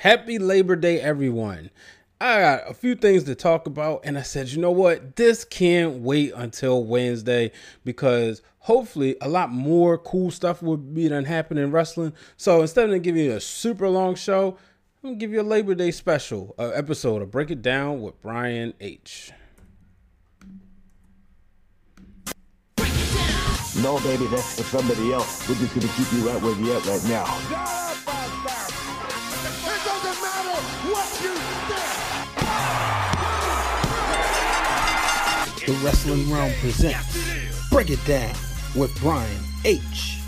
happy Labor Day, everyone. I got a few things to talk about, and I said, you know what? This can't wait until Wednesday because hopefully a lot more cool stuff will be done happen in wrestling. So instead of giving you a super long show, I'm gonna give you a Labor Day special uh, episode of Break It Down with Brian H. No, baby, that's for somebody else. We're just gonna keep you right where you're at right now. What you think. The Wrestling Wrealm presents Break It Down with Brian H.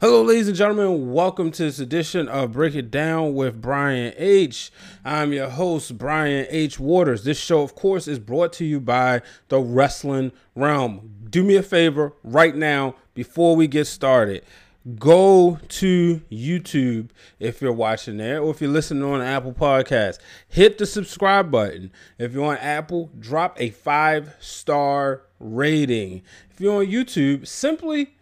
Hello, ladies and gentlemen. Welcome to this edition of Break It Down with Brian H. I'm your host, Brian H. Waters. This show, of course, is brought to you by the Wrestling Wrealm. Do me a favor right now before we get started. Go to YouTube if you're watching there, or if you're listening on Apple Podcasts. Hit the subscribe button. If you're on Apple, drop a five star rating. If you're on YouTube, simply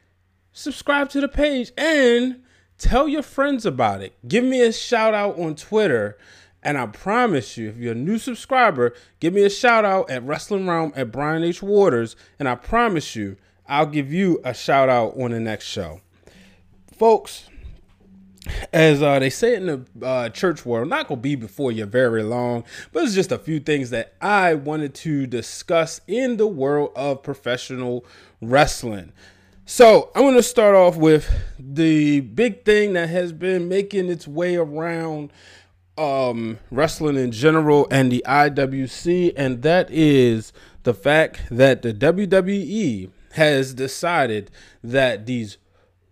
subscribe to the page and tell your friends about it. Give me a shout out on Twitter. And I promise you, if you're a new subscriber, give me a shout out at Wrestling Wrealm at Brian H. Waters. And I promise you, I'll give you a shout out on the next show. Folks, as uh, they say in the uh, church world, not gonna be before you very long, but it's just a few things that I wanted to discuss in the world of professional wrestling. So I'm going to start off with the big thing that has been making its way around um, wrestling in general and the IWC, and that is the fact that the WWE has decided that these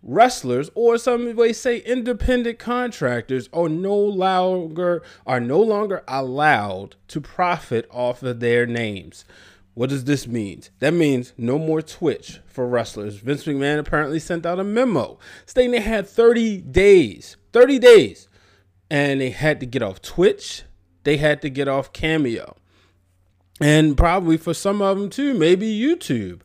wrestlers or some way say independent contractors are no longer are no longer allowed to profit off of their names. What does this mean? That means no more Twitch for wrestlers. Vince McMahon apparently sent out a memo stating they had 30 days, 30 days, and they had to get off Twitch. They had to get off Cameo. And probably for some of them too, maybe YouTube.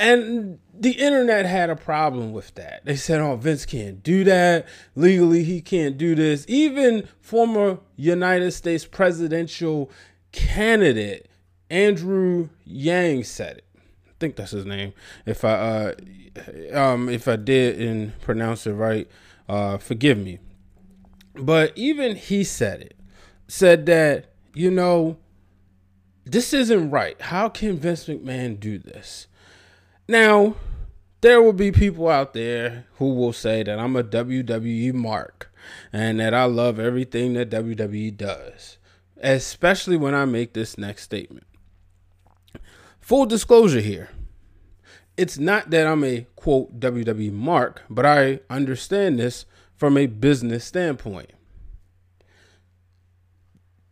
And the internet had a problem with that. They said, oh, Vince can't do that. Legally, he can't do this. Even former United States presidential candidate Andrew Yang said it. I think that's his name. If I uh um if I did and pronounce it right, uh forgive me. But even he said it. Said that, you know, this isn't right. How can Vince McMahon do this? Now, there will be people out there who will say that I'm a WWE mark and that I love everything that WWE does, especially when I make this next statement. Full disclosure here. It's not that I'm a quote WWE mark, but I understand this from a business standpoint.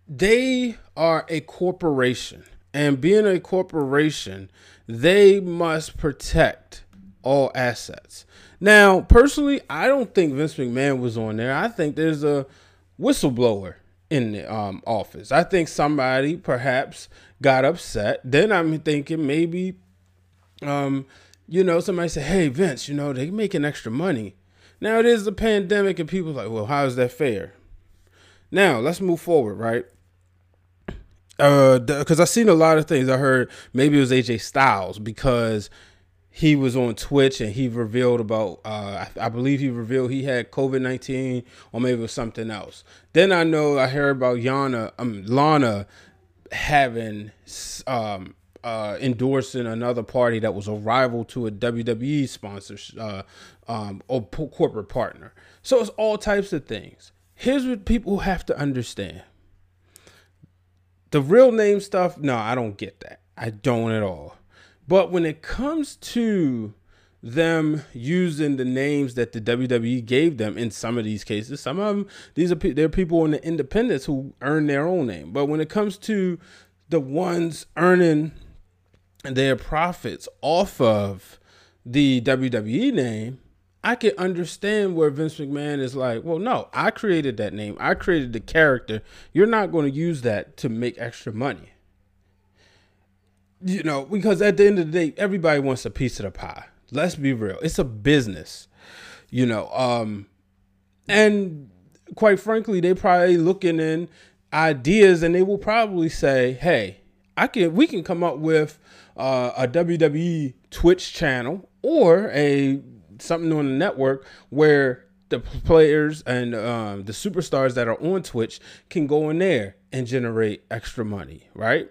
They are a corporation, and being a corporation, they must protect all assets. Now, personally, I don't think Vince McMahon was on there. I think there's a whistleblower in the um, office. I think somebody perhaps got upset. Then I'm thinking maybe, um, you know, somebody said, "Hey, Vince, you know they're making extra money." Now it is a pandemic, and people like, "Well, how is that fair?" Now let's move forward, right? Uh, because I've seen a lot of things. I heard maybe it was AJ Styles because he was on Twitch and he revealed about uh, I, I, believe he revealed he had COVID nineteen or maybe it was something else. Then I know I heard about Yana um Lana having um uh endorsing another party that was a rival to a WWE sponsor uh um or corporate partner. So it's all types of things. Here's what people have to understand. The real name stuff, no, I don't get that. I don't at all. But when it comes to them using the names that the WWE gave them in some of these cases. Some of them, these are they're people in the independents who earn their own name. But when it comes to the ones earning their profits off of the WWE name, I can understand where Vince McMahon is like, well, no, I created that name. I created the character. You're not going to use that to make extra money. You know, because at the end of the day, everybody wants a piece of the pie. Let's be real. It's a business. You know, um and quite frankly, they probably looking in ideas and they will probably say, "Hey, I can we can come up with uh, a WWE Twitch channel or a something on the network where the players and um, the superstars that are on Twitch can go in there and generate extra money, right?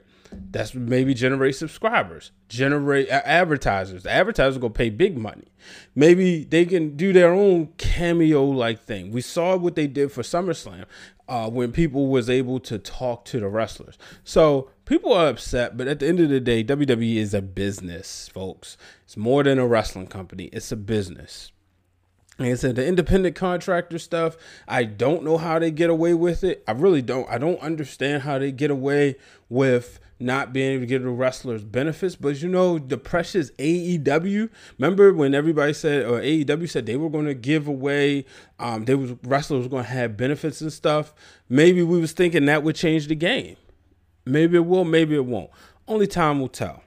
That's maybe generate subscribers, generate advertisers. The advertisers gonna pay big money. Maybe they can do their own cameo like thing. We saw what they did for SummerSlam uh, when people was able to talk to the wrestlers. So people are upset, but at the end of the day, WWE is a business, folks. It's more than a wrestling company. It's a business. Like I said, the independent contractor stuff, I don't know how they get away with it. I really don't. I don't understand how they get away with not being able to give the wrestlers benefits. But you know, the precious AEW. Remember when everybody said or AEW said they were going to give away, um, they was wrestlers were going to have benefits and stuff. Maybe we was thinking that would change the game. Maybe it will. Maybe it won't. Only time will tell.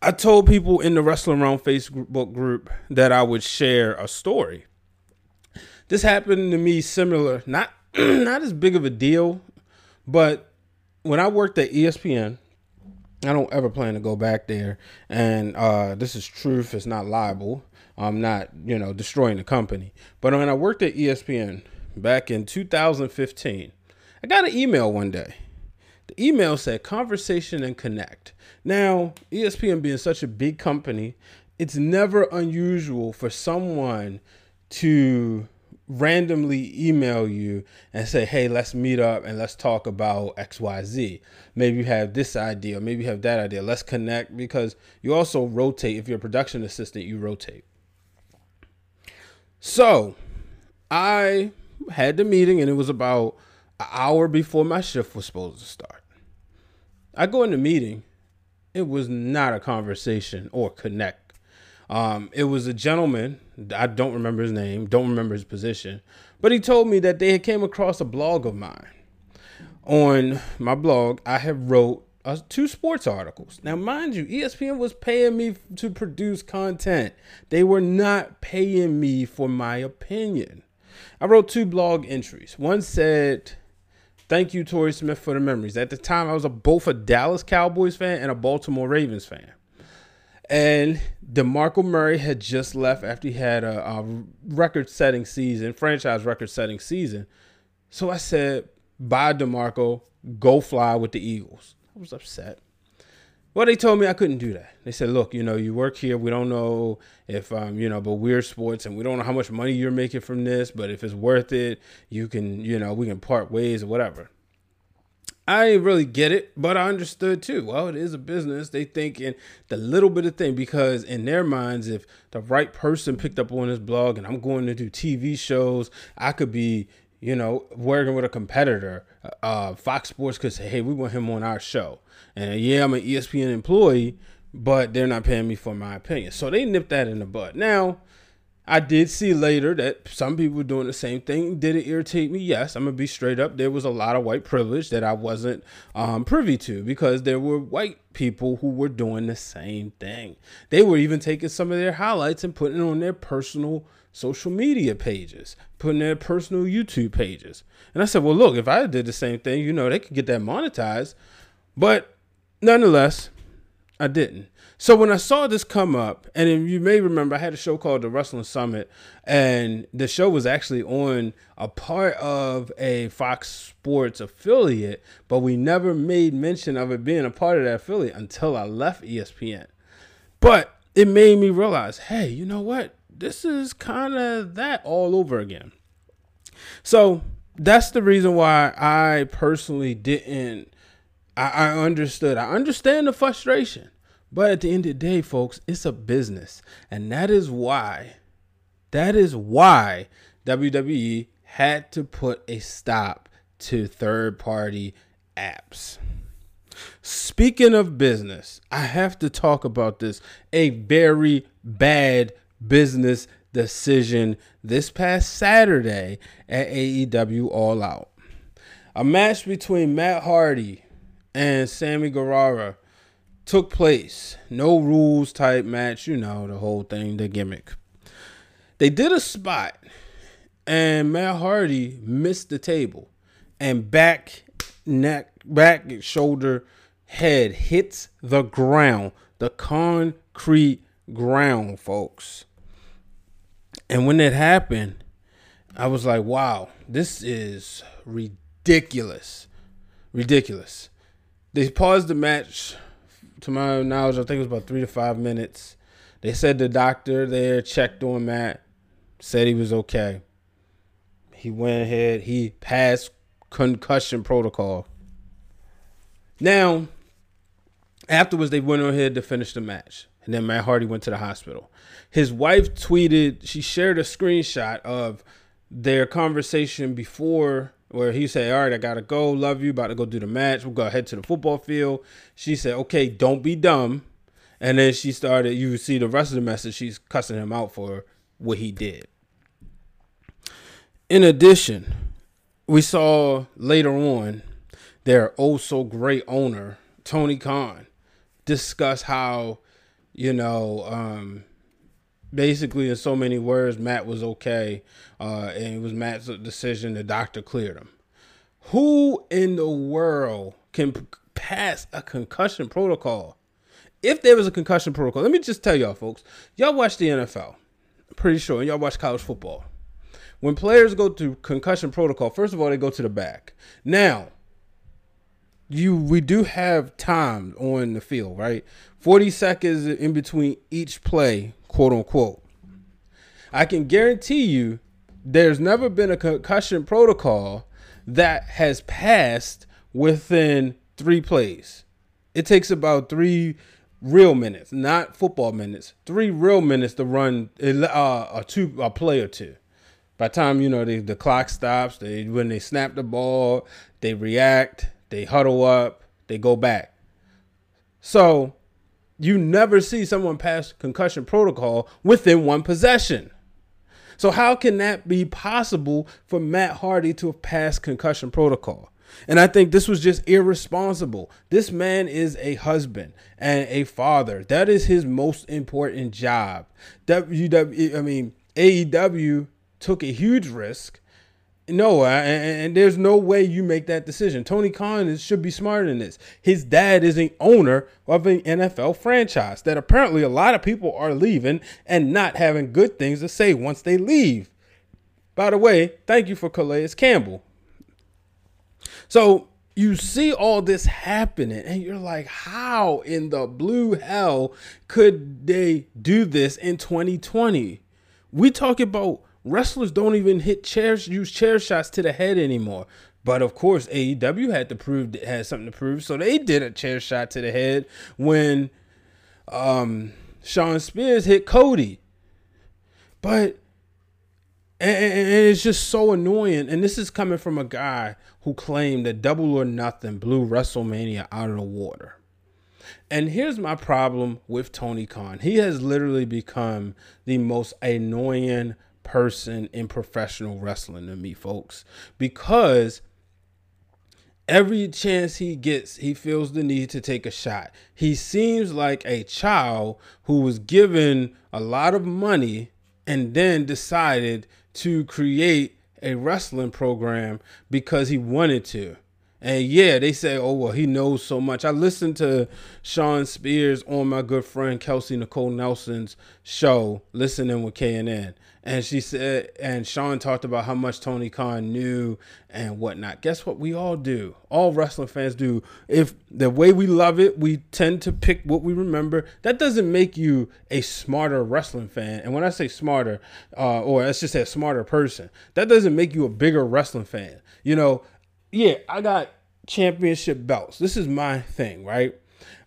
I told people in the Wrestling Around Facebook group that I would share a story. This happened to me similar, not not as big of a deal, but when I worked at ESPN, I don't ever plan to go back there. And uh, this is truth; it's not libel. I'm not, you know, destroying the company. But when I worked at ESPN back in 2015, I got an email one day. The email said "Conversation and Connect." Now, ESPN being such a big company, it's never unusual for someone to randomly email you and say, hey, let's meet up and let's talk about XYZ. Maybe you have this idea, maybe you have that idea. Let's connect because you also rotate. If you're a production assistant, you rotate. So I had the meeting and it was about an hour before my shift was supposed to start. I go in the meeting, it was not a conversation or connect um, it was a gentleman. I don't remember his name, don't remember his position, but he told me that they had came across a blog of mine. On my blog, I have wrote uh, two sports articles. Now, mind you, ESPN was paying me to produce content. They were not paying me for my opinion. I wrote two blog entries. One said, "Thank you, Torrey Smith, for the memories." At the time, I was a, both a Dallas Cowboys fan and a Baltimore Ravens fan. And DeMarco Murray had just left after he had a, a record setting season, franchise record setting season. So I said, bye, DeMarco, go fly with the Eagles. I was upset. Well, they told me I couldn't do that. They said, look, you know, you work here. We don't know if, um, you know, but we're sports and we don't know how much money you're making from this, but if it's worth it, you can, you know, we can part ways or whatever. I didn't really get it, but I understood too. Well, it is a business. They thinking the little bit of thing because in their minds, if the right person picked up on this blog and I'm going to do TV shows, I could be, you know, working with a competitor. Uh, Fox Sports could say, "Hey, we want him on our show," and yeah, I'm an ESPN employee, but they're not paying me for my opinion. So they nipped that in the bud. Now I did see later that some people were doing the same thing. Did it irritate me? Yes, I'm gonna be straight up. There was a lot of white privilege that I wasn't um, privy to because there were white people who were doing the same thing. They were even taking some of their highlights and putting it on their personal social media pages, putting their personal YouTube pages. And I said, well, look, if I did the same thing, you know, they could get that monetized. But nonetheless, I didn't. So when I saw this come up, and you may remember, I had a show called The Wrestling Summit, and the show was actually on a part of a Fox Sports affiliate, but we never made mention of it being a part of that affiliate until I left ESPN. But it made me realize, hey, you know what? This is kind of that all over again. So that's the reason why I personally didn't. I, I understood. I understand the frustration But at the end of the day, folks, it's a business. And that is why, that is why WWE had to put a stop to third party apps. Speaking of business, I have to talk about this. A very bad business decision this past Saturday at AEW All Out. A match between Matt Hardy and Sammy Guevara took place. No rules type match, you know, the whole thing, the gimmick. They did a spot and Matt Hardy missed the table and back neck back shoulder head hits the ground, the concrete ground, folks. And when it happened, I was like, wow, this is ridiculous. Ridiculous. They paused the match to my knowledge, I think it was about three to five minutes. They said the doctor there checked on Matt, said he was okay. He went ahead, he passed concussion protocol. Now, afterwards, they went ahead to finish the match. And then Matt Hardy went to the hospital. His wife tweeted, she shared a screenshot of their conversation before where he said, All right, I gotta go, love you, about to go do the match. We'll go head to the football field. She said, Okay, don't be dumb. And then she started, you see the rest of the message, she's cussing him out for what he did. In addition, we saw later on their oh so great owner, Tony Khan, discuss how, you know, um, basically in so many words, Matt was okay, uh, and it was Matt's decision. The doctor cleared him. Who in the world can p- pass a concussion protocol? If there was a concussion protocol, let me just tell y'all, folks. Y'all watch the NFL. I'm pretty sure, and y'all watch college football. When players go to concussion protocol, first of all, they go to the back. Now, you we do have time on the field, right? 40 seconds in between each play, quote unquote. I can guarantee you there's never been a concussion protocol that has passed within three plays. It takes about three real minutes, not football minutes, three real minutes to run uh, a two a play or two. By the time you know they, the clock stops, they when they snap the ball, they react, they huddle up, they go back. So you never see someone pass concussion protocol within one possession. So how can that be possible for Matt Hardy to have passed concussion protocol? And I think this was just irresponsible. This man is a husband and a father. That is his most important job. WW, I mean, AEW took a huge risk no, and, there's no way you make that decision. Tony Khan is, should be smarter than this. His dad is an owner of an NFL franchise that apparently a lot of people are leaving and not having good things to say once they leave. By the way, thank you for Calais Campbell. So you see all this happening, and you're like, how in the blue hell could they do this in 2020? We talk about Wrestlers don't even hit chairs, use chair shots to the head anymore. But of course, AEW had to prove had something to prove, so they did a chair shot to the head when um, Shawn Spears hit Cody. But and it's just so annoying. And this is coming from a guy who claimed that Double or Nothing blew WrestleMania out of the water. And here's my problem with Tony Khan. He has literally become the most annoying person in professional wrestling to me, folks, because every chance he gets, he feels the need to take a shot. He seems like a child who was given a lot of money and then decided to create a wrestling program because he wanted to. And yeah, they say, oh, well, he knows so much. I listened to Shawn Spears on my good friend Kelsey Nicole Nelson's show, listening with KNN and she said and Shawn talked about how much Tony Khan knew and whatnot. Guess what? We all do. All wrestling fans do. If the way we love it, we tend to pick what we remember. That doesn't make you a smarter wrestling fan. And when I say smarter, uh, or let's just say a smarter person, that doesn't make you a bigger wrestling fan. You know, yeah, I got championship belts. This is my thing, right?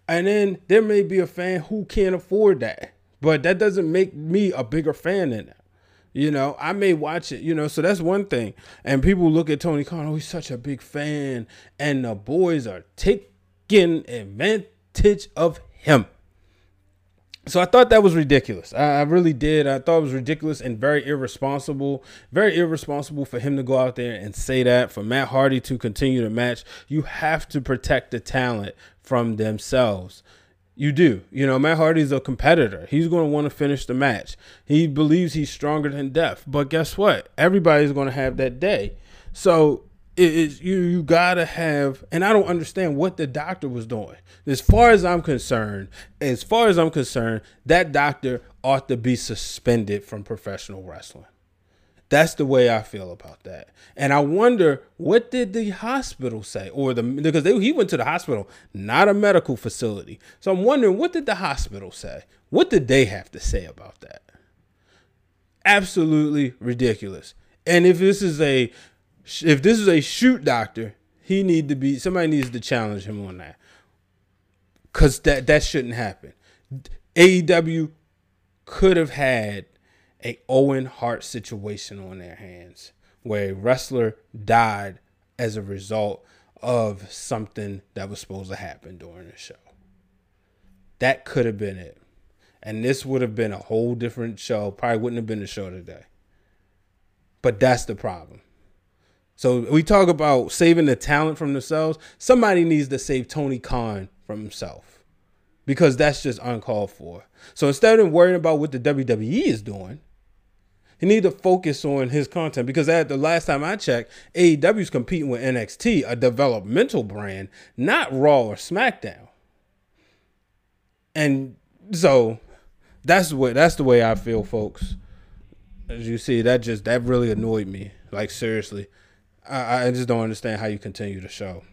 And then there may be a fan who can't afford that, but that doesn't make me a bigger fan than that. You know, I may watch it, you know, so that's one thing. And people look at Tony Khan, oh, he's such a big fan. And the boys are taking advantage of him. So I thought that was ridiculous. I, I, really did. I thought it was ridiculous and very irresponsible. Very irresponsible for him to go out there and say that. For Matt Hardy to continue the match, you have to protect the talent from themselves. You do. You know, Matt Hardy's a competitor. He's going to want to finish the match. He believes he's stronger than death. But guess what? Everybody's going to have that day. So is you you gotta have and I don't understand what the doctor was doing. As far as I'm concerned, as far as I'm concerned, that doctor ought to be suspended from professional wrestling. That's the way I feel about that. And I wonder what did the hospital say or the because they, he went to the hospital, not a medical facility. So I'm wondering what did the hospital say? What did they have to say about that? Absolutely ridiculous. And if this is a if this is a shoot doctor, he need to be somebody needs to challenge him on that. Cuz that that shouldn't happen. AEW could have had a Owen Hart situation on their hands where a wrestler died as a result of something that was supposed to happen during the show. That could have been it. And this would have been a whole different show. Probably wouldn't have been the show today. But that's the problem. So we talk about saving the talent from themselves. Somebody needs to save Tony Khan from himself because that's just uncalled for. So instead of worrying about what the WWE is doing, he need to focus on his content because at the last time I checked, AEW is competing with NXT, a developmental brand, not Raw or SmackDown. And so that's what that's the way I feel, folks. As you see, that just that really annoyed me. Like seriously, I, I just don't understand how you continue the show.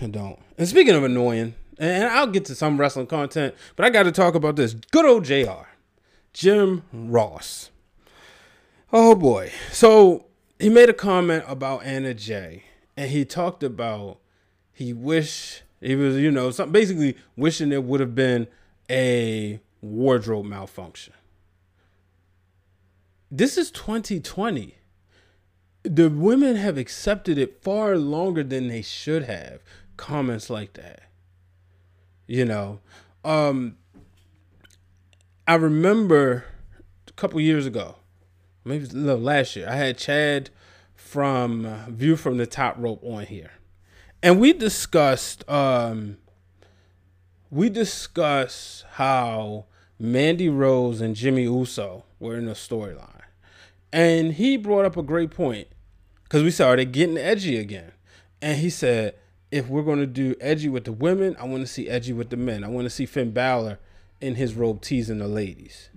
I don't. And speaking of annoying, and I'll get to some wrestling content, but I got to talk about this good old JR. Jim Ross. Oh boy. So he made a comment about Anna Jay, and he talked about he wish he was, you know, some, basically wishing there would have been a wardrobe malfunction. This is 2020. The women have accepted it far longer than they should have. Comments like that. You know, um, I remember a couple years ago, maybe last year, I had Chad from View from the Top Rope on here, and we discussed um, we discussed how Mandy Rose and Jimmy Uso were in the storyline, and he brought up a great point because we started getting edgy again, and he said. If we're going to do edgy with the women, I want to see edgy with the men. I want to see Finn Balor in his robe teasing the ladies.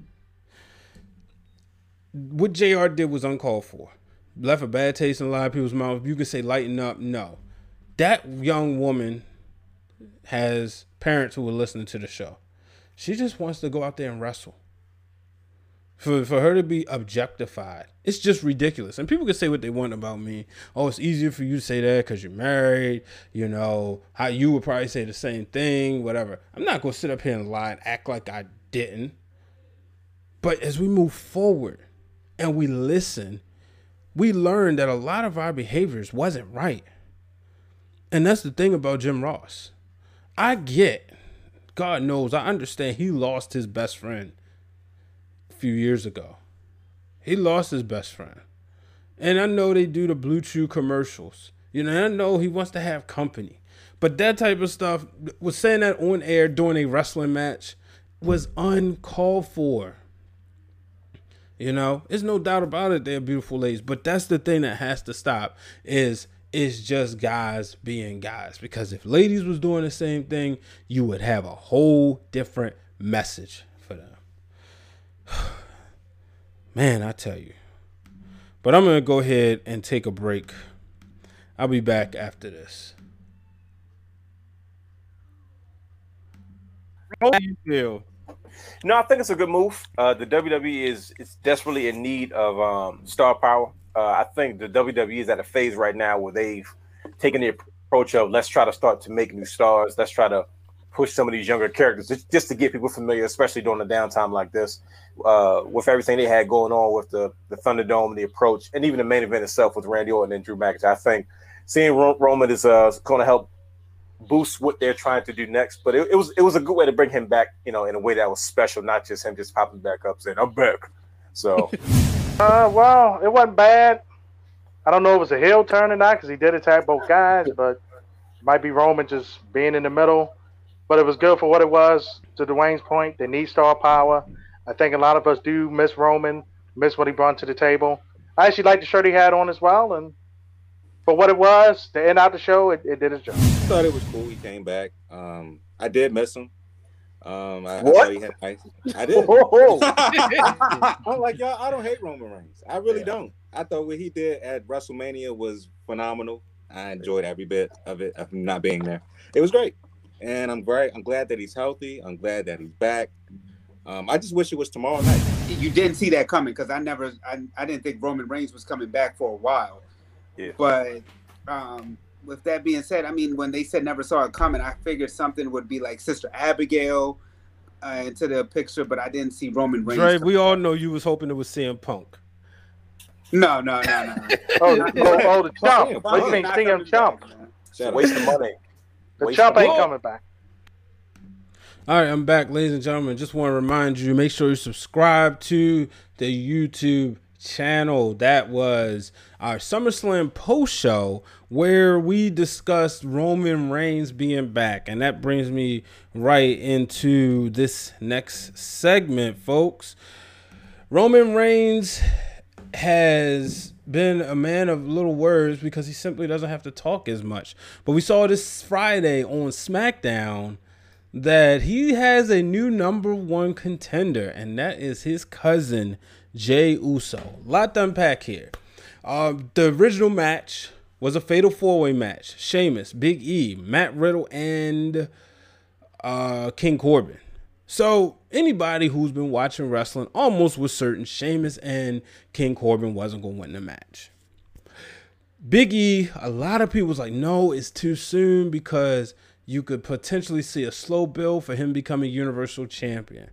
What JR did was uncalled for. Left a bad taste in a lot of people's mouths. You could say lighten up. No. That young woman has parents who are listening to the show. She just wants to go out there and wrestle for for her to be objectified it's just ridiculous. And people can say what they want about me. Oh it's easier for you to say that because you're married you know how you would probably say the same thing whatever. I'm not going to sit up here and lie and act like i didn't. But as we move forward and we listen we learn that a lot of our behaviors wasn't right. And that's the thing about jim ross. I get god knows i understand he lost his best friend few years ago. He lost his best friend. And I know they do the BlueChew commercials. You know, I know he wants to have company. But that type of stuff, was saying that on air during a wrestling match was uncalled for. You know, there's no doubt about it. They're beautiful ladies, but that's the thing that has to stop. Is it's just guys being guys. Because if ladies was doing the same thing, you would have a whole different message Man, I tell you. But I'm going to go ahead and take a break. I'll be back after this. How do you feel? No, I think it's a good move. Uh, the WWE is is desperately in need of um, star power. Uh, I think the WWE is at a phase right now where they've taken the approach of let's try to start to make new stars. Let's try to push some of these younger characters just, just to get people familiar, especially during a downtime like this, uh, with everything they had going on with the the Thunderdome, the approach, and even the main event itself with Randy Orton and Drew McIntyre. I think seeing Roman is uh, going to help boost what they're trying to do next. But it, it, was it was a good way to bring him back, you know, in a way that was special, not just him just popping back up saying I'm back. So, uh, well, it wasn't bad. I don't know if it was a heel turn or not because he did attack both guys, but might be Roman just being in the middle. But it was good for what it was. To Dwayne's point, they need star power. I think a lot of us do miss Roman, miss what he brought to the table. I actually like the shirt he had on as well, and for what it was to end out the show, it, it did its job. I thought it was cool. He came back. Um, I did miss him. Um, I, what? I, he had nice. I did. I'm like y'all. I don't hate Roman Reigns. I really yeah. don't. I thought what he did at WrestleMania was phenomenal. I enjoyed every bit of it of not being there. It was great, and I'm great. I'm glad that he's healthy. I'm glad that he's back. Um, I just wish it was tomorrow night. You didn't see that coming because I never, I, I didn't think Roman Reigns was coming back for a while. Yeah. But um, with that being said, I mean, when they said never saw it coming, I figured something would be like Sister Abigail uh, into the picture, but I didn't see Roman Reigns. Dre, we all know you was hoping it was CM Punk. No, no, no, no. oh, oh, oh, the chump. What do you mean, CM Chump? Waste of money. The Waste chump ain't coming back. All right, I'm back, ladies and gentlemen. Just want to remind you, make sure you subscribe to the YouTube channel. That was our SummerSlam post show where we discussed Roman Reigns being back. And that brings me right into this next segment, folks. Roman Reigns has been a man of little words because he simply doesn't have to talk as much. But we saw this Friday on SmackDown that he has a new number one contender, and that is his cousin Jey Uso. A lot to unpack here. Um, the original match was a fatal four way match Sheamus, Big E, Matt Riddle, and uh, King Corbin. So anybody who's been watching wrestling almost was certain Sheamus and King Corbin wasn't going to win the match. Big E, a lot of people was like, no, it's too soon because you could potentially see a slow build for him becoming Universal Champion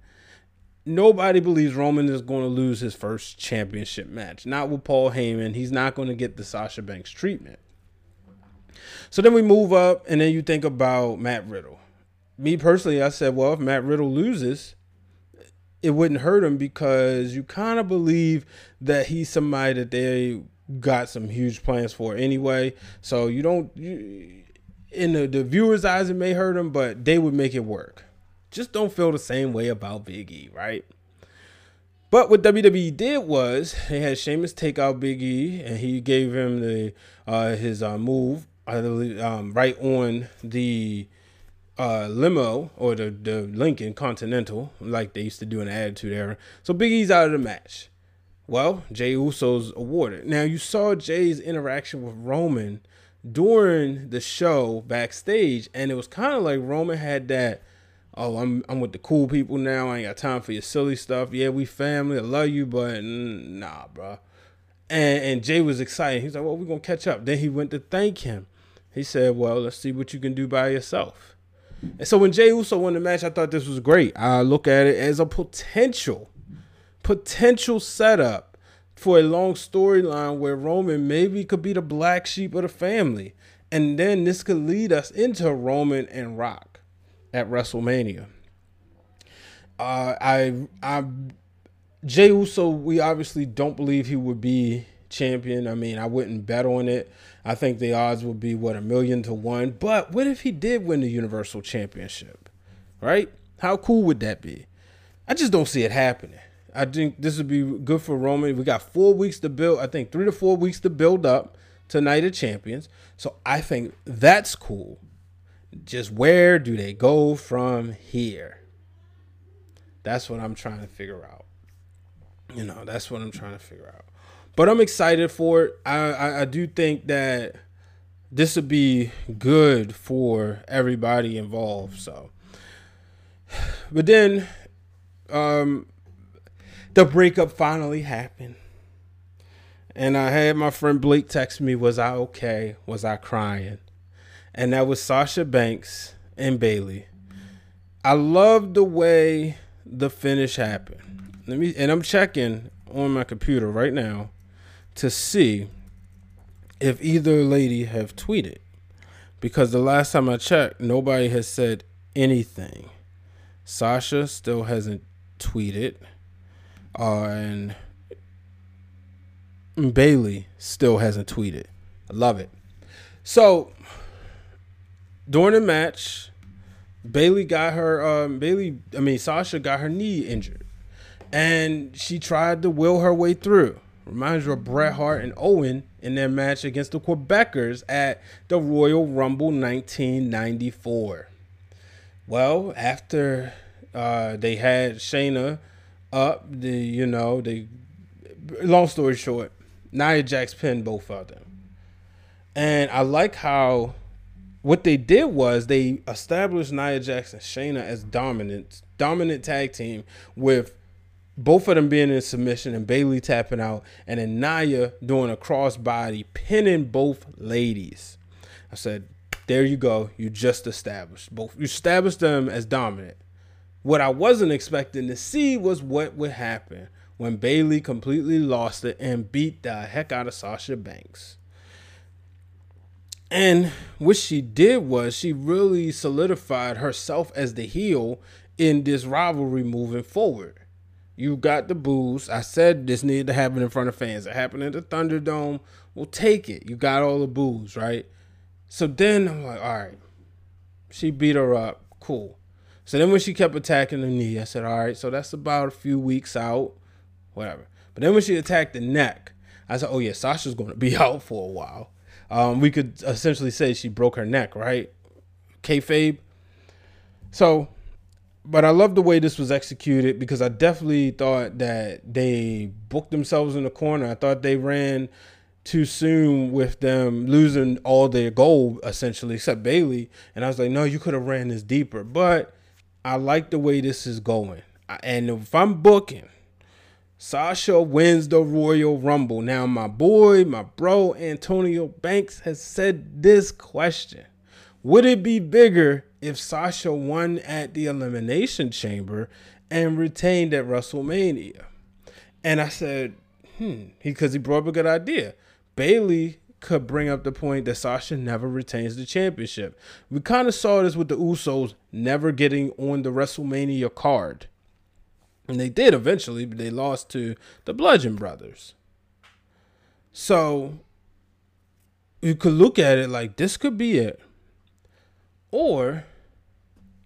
nobody believes Roman is going to lose his first championship match. Not with Paul Heyman. He's not going to get the Sasha Banks treatment. So then we move up, and then you think about Matt Riddle. Me personally, I said, well, if Matt Riddle loses, it wouldn't hurt him because you kind of believe that he's somebody that they got some huge plans for anyway. So you don't, you, in the, the viewer's eyes, it may hurt him, but they would make it work just don't feel the same way about Big E, right? But what WWE did was they had Sheamus take out Big E, and he gave him the uh, his uh, move um, right on the uh, limo or the the Lincoln Continental, like they used to do in the Attitude Era. So Big E's out of the match. Well, Jey Uso's awarded. Now you saw Jey's interaction with Roman during the show backstage, and it was kind of like Roman had that oh, I'm I'm with the cool people now. I ain't got time for your silly stuff. Yeah, we family. I love you, but nah, bro. And and Jey was excited. He's like, well, we're gonna catch up. Then he went to thank him. He said, well, let's see what you can do by yourself. And so when Jey Uso won the match, I thought this was great. I look at it as a potential, potential setup for a long storyline where Roman maybe could be the black sheep of the family. And then this could lead us into Roman and Rock at WrestleMania. Uh, I I Jey Uso, we obviously don't believe he would be champion. I mean, I wouldn't bet on it. I think the odds would be what a million to one. But what if he did win the Universal Championship? Right? How cool would that be? I just don't see it happening. I think this would be good for Roman. We got four weeks to build. I think three to four weeks to build up to Night of Champions. So I think that's cool. Just where do they go from here? That's what I'm trying to figure out. You know, that's what I'm trying to figure out. But I'm excited for it. I, I, I do think that this would be good for everybody involved. So, but then, um, the breakup finally happened. And I had my friend Blake text me, Was I okay? Was I crying? and that was Sasha Banks and Bayley. I love the way the finish happened. Let me and I'm checking on my computer right now to see if either lady have tweeted because the last time I checked, nobody has said anything. Sasha still hasn't tweeted, uh, and Bayley still hasn't tweeted. I love it. So during the match, Bayley got her. Um, Bayley, I mean Sasha got her knee injured, and she tried to will her way through. Reminds you of Bret Hart and Owen in their match against the Quebecers at the Royal Rumble 1994. Well, after uh, they had Shayna up, the you know they. Long story short, Nia Jax pinned both of them, and I like how what they did was they established Nia Jax and Shayna as dominant dominant tag team with both of them being in submission and Bayley tapping out, and then Nia doing a crossbody, pinning both ladies. I said, there you go. You just established both. You established them as dominant. What I wasn't expecting to see was what would happen when Bayley completely lost it and beat the heck out of Sasha Banks. And what she did was she really solidified herself as the heel in this rivalry moving forward. You got the boos. I said this needed to happen in front of fans. It happened at the Thunderdome. We'll take it. You got all the boos, right? So then I'm like, all right. She beat her up. Cool. So then when she kept attacking the knee, I said, all right, so that's about a few weeks out. Whatever. But then when she attacked the neck, I said, oh yeah, Sasha's going to be out for a while. Um, we could essentially say she broke her neck, right? Kayfabe. So but I love the way this was executed because I definitely thought that they booked themselves in the corner. I thought they ran too soon with them losing all their gold essentially, except Bayley. And I was like, no, you could have ran this deeper. But I like the way this is going. And if I'm booking, Sasha wins the Royal Rumble. Now, my boy, my bro, Antonio Banks has said this question Would it be bigger if Sasha won at the Elimination Chamber and retained at WrestleMania. And I said, hmm, because he, he brought up a good idea. Bayley could bring up the point that Sasha never retains the championship. We kind of saw this with the Usos never getting on the WrestleMania card. And they did eventually, but they lost to the Bludgeon Brothers. So you could look at it like this could be it. Or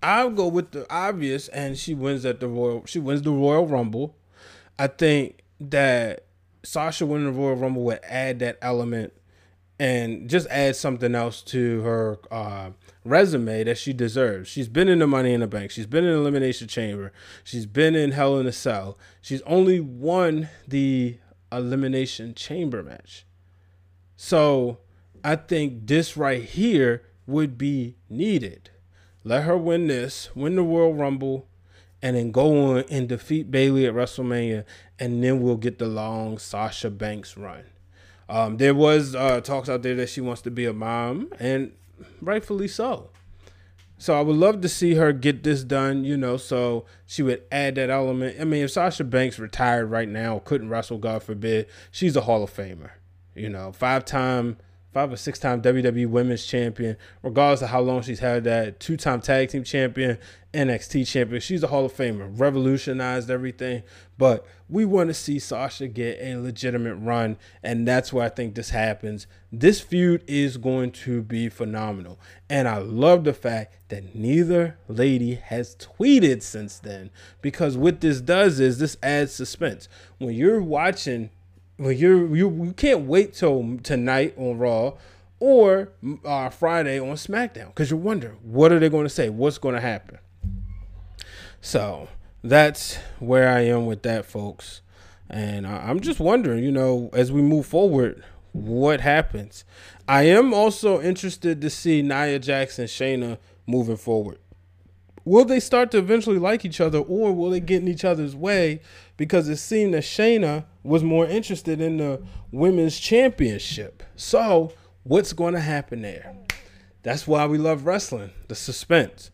I'll go with the obvious, and she wins at the Royal. She wins the Royal Rumble. I think that Sasha winning the Royal Rumble would add that element and just add something else to her uh, resume that she deserves. She's been in the Money in the Bank. She's been in Elimination Chamber. She's been in Hell in a Cell. She's only won the Elimination Chamber match. So I think this right here would be needed. Let her win this, win the Royal Rumble, and then go on and defeat Bayley at WrestleMania, and then we'll get the long Sasha Banks run. Um, there was uh, talks out there that she wants to be a mom, and rightfully so. So I would love to see her get this done, you know, so she would add that element. I mean, if Sasha Banks retired right now, couldn't wrestle, God forbid, she's a Hall of Famer. You know, five time five or six time WWE Women's Champion, regardless of how long she's had that, two time Tag Team Champion, NXT Champion. She's a Hall of Famer, revolutionized everything. But we want to see Sasha get a legitimate run, and that's where I think this happens. This feud is going to be phenomenal. And I love the fact that neither lady has tweeted since then, because what this does is this adds suspense. When you're watching well, you you you can't wait till tonight on Raw or uh, Friday on SmackDown because you wonder what are they going to say, what's going to happen. So that's where I am with that, folks. And I'm just wondering, you know, as we move forward, what happens. I am also interested to see Nia Jackson, Shayna moving forward will they start to eventually like each other or will they get in each other's way because it seemed that Shayna was more interested in the women's championship. So, what's going to happen there? That's why we love wrestling, the suspense.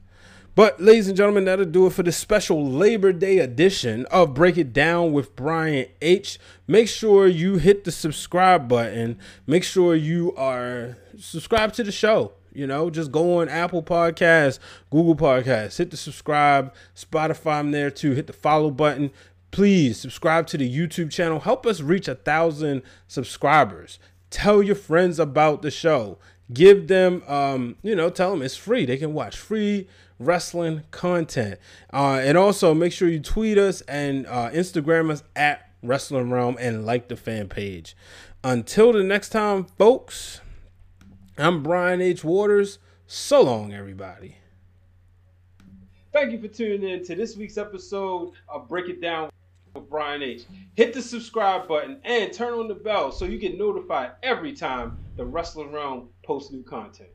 But, ladies and gentlemen, that'll do it for the special Labor Day edition of Break It Down with Brian H. Make sure you hit the subscribe button. Make sure you are subscribed to the show. You know, just go on Apple Podcasts, Google Podcasts, hit the subscribe, Spotify, I'm there too. Hit the follow button. Please subscribe to the YouTube channel. Help us reach a thousand subscribers. Tell your friends about the show. Give them, um, you know, tell them it's free. They can watch free wrestling content. Uh, and also make sure you tweet us and uh, Instagram us at Wrestling Wrealm and like the fan page. Until the next time, folks, I'm Brian H. Waters. So long, everybody. Thank you for tuning in to this week's episode of Break It Down with Brian H. Hit the subscribe button and turn on the bell so you get notified every time the Wrestling Wrealm posts new content.